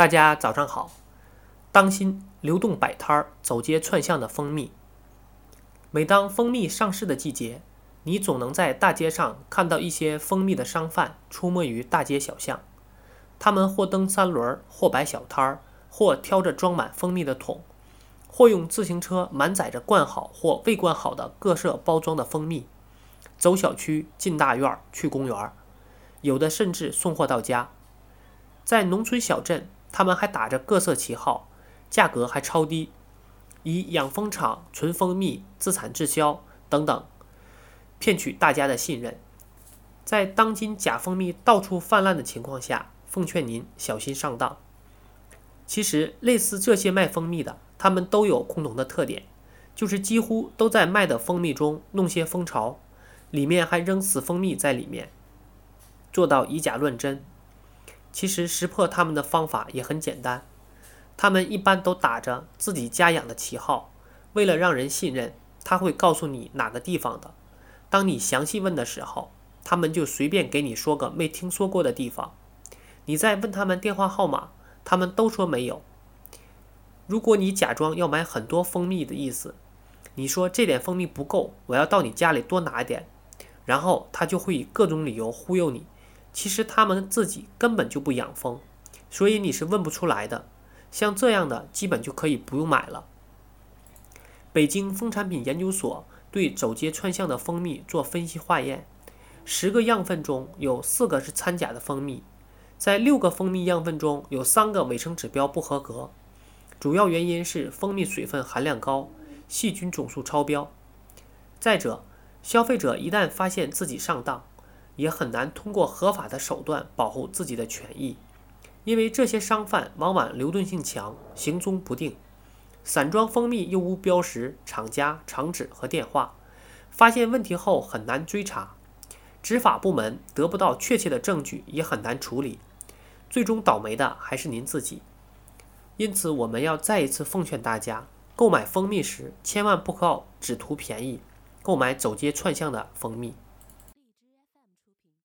大家早上好，当心流动摆摊儿、走街串巷的蜂蜜。每当蜂蜜上市的季节，你总能在大街上看到一些蜂蜜的商贩出没于大街小巷。他们或蹬三轮，或摆小摊儿，或挑着装满蜂蜜的桶，或用自行车满载着灌好或未灌好的各色包装的蜂蜜，走小区、进大院、去公园，有的甚至送货到家。在农村小镇。他们还打着各色旗号，价格还超低，以养蜂场、纯蜂蜜、自产自销等等，骗取大家的信任。在当今假蜂蜜到处泛滥的情况下，奉劝您小心上当。其实，类似这些卖蜂蜜的，他们都有共同的特点，就是几乎都在卖的蜂蜜中弄些蜂巢，里面还扔死蜂蜜在里面，做到以假乱真。其实识破他们的方法也很简单，他们一般都打着自己家养的旗号，为了让人信任，他会告诉你哪个地方的。当你详细问的时候，他们就随便给你说个没听说过的地方。你再问他们电话号码，他们都说没有。如果你假装要买很多蜂蜜的意思，你说这点蜂蜜不够，我要到你家里多拿一点，然后他就会以各种理由忽悠你。其实他们自己根本就不养蜂，所以你是问不出来的。像这样的，基本就可以不用买了。北京蜂产品研究所对走街串巷的蜂蜜做分析化验，十个样份中有四个是掺假的蜂蜜，在六个蜂蜜样份中有三个卫生指标不合格，主要原因是蜂蜜水分含量高，细菌总数超标。再者，消费者一旦发现自己上当，也很难通过合法的手段保护自己的权益，因为这些商贩往往流动性强，行踪不定。散装蜂蜜又无标识、厂家、厂址和电话，发现问题后很难追查，执法部门得不到确切的证据，也很难处理，最终倒霉的还是您自己。因此，我们要再一次奉劝大家，购买蜂蜜时千万不靠只图便宜，购买走街串巷的蜂蜜。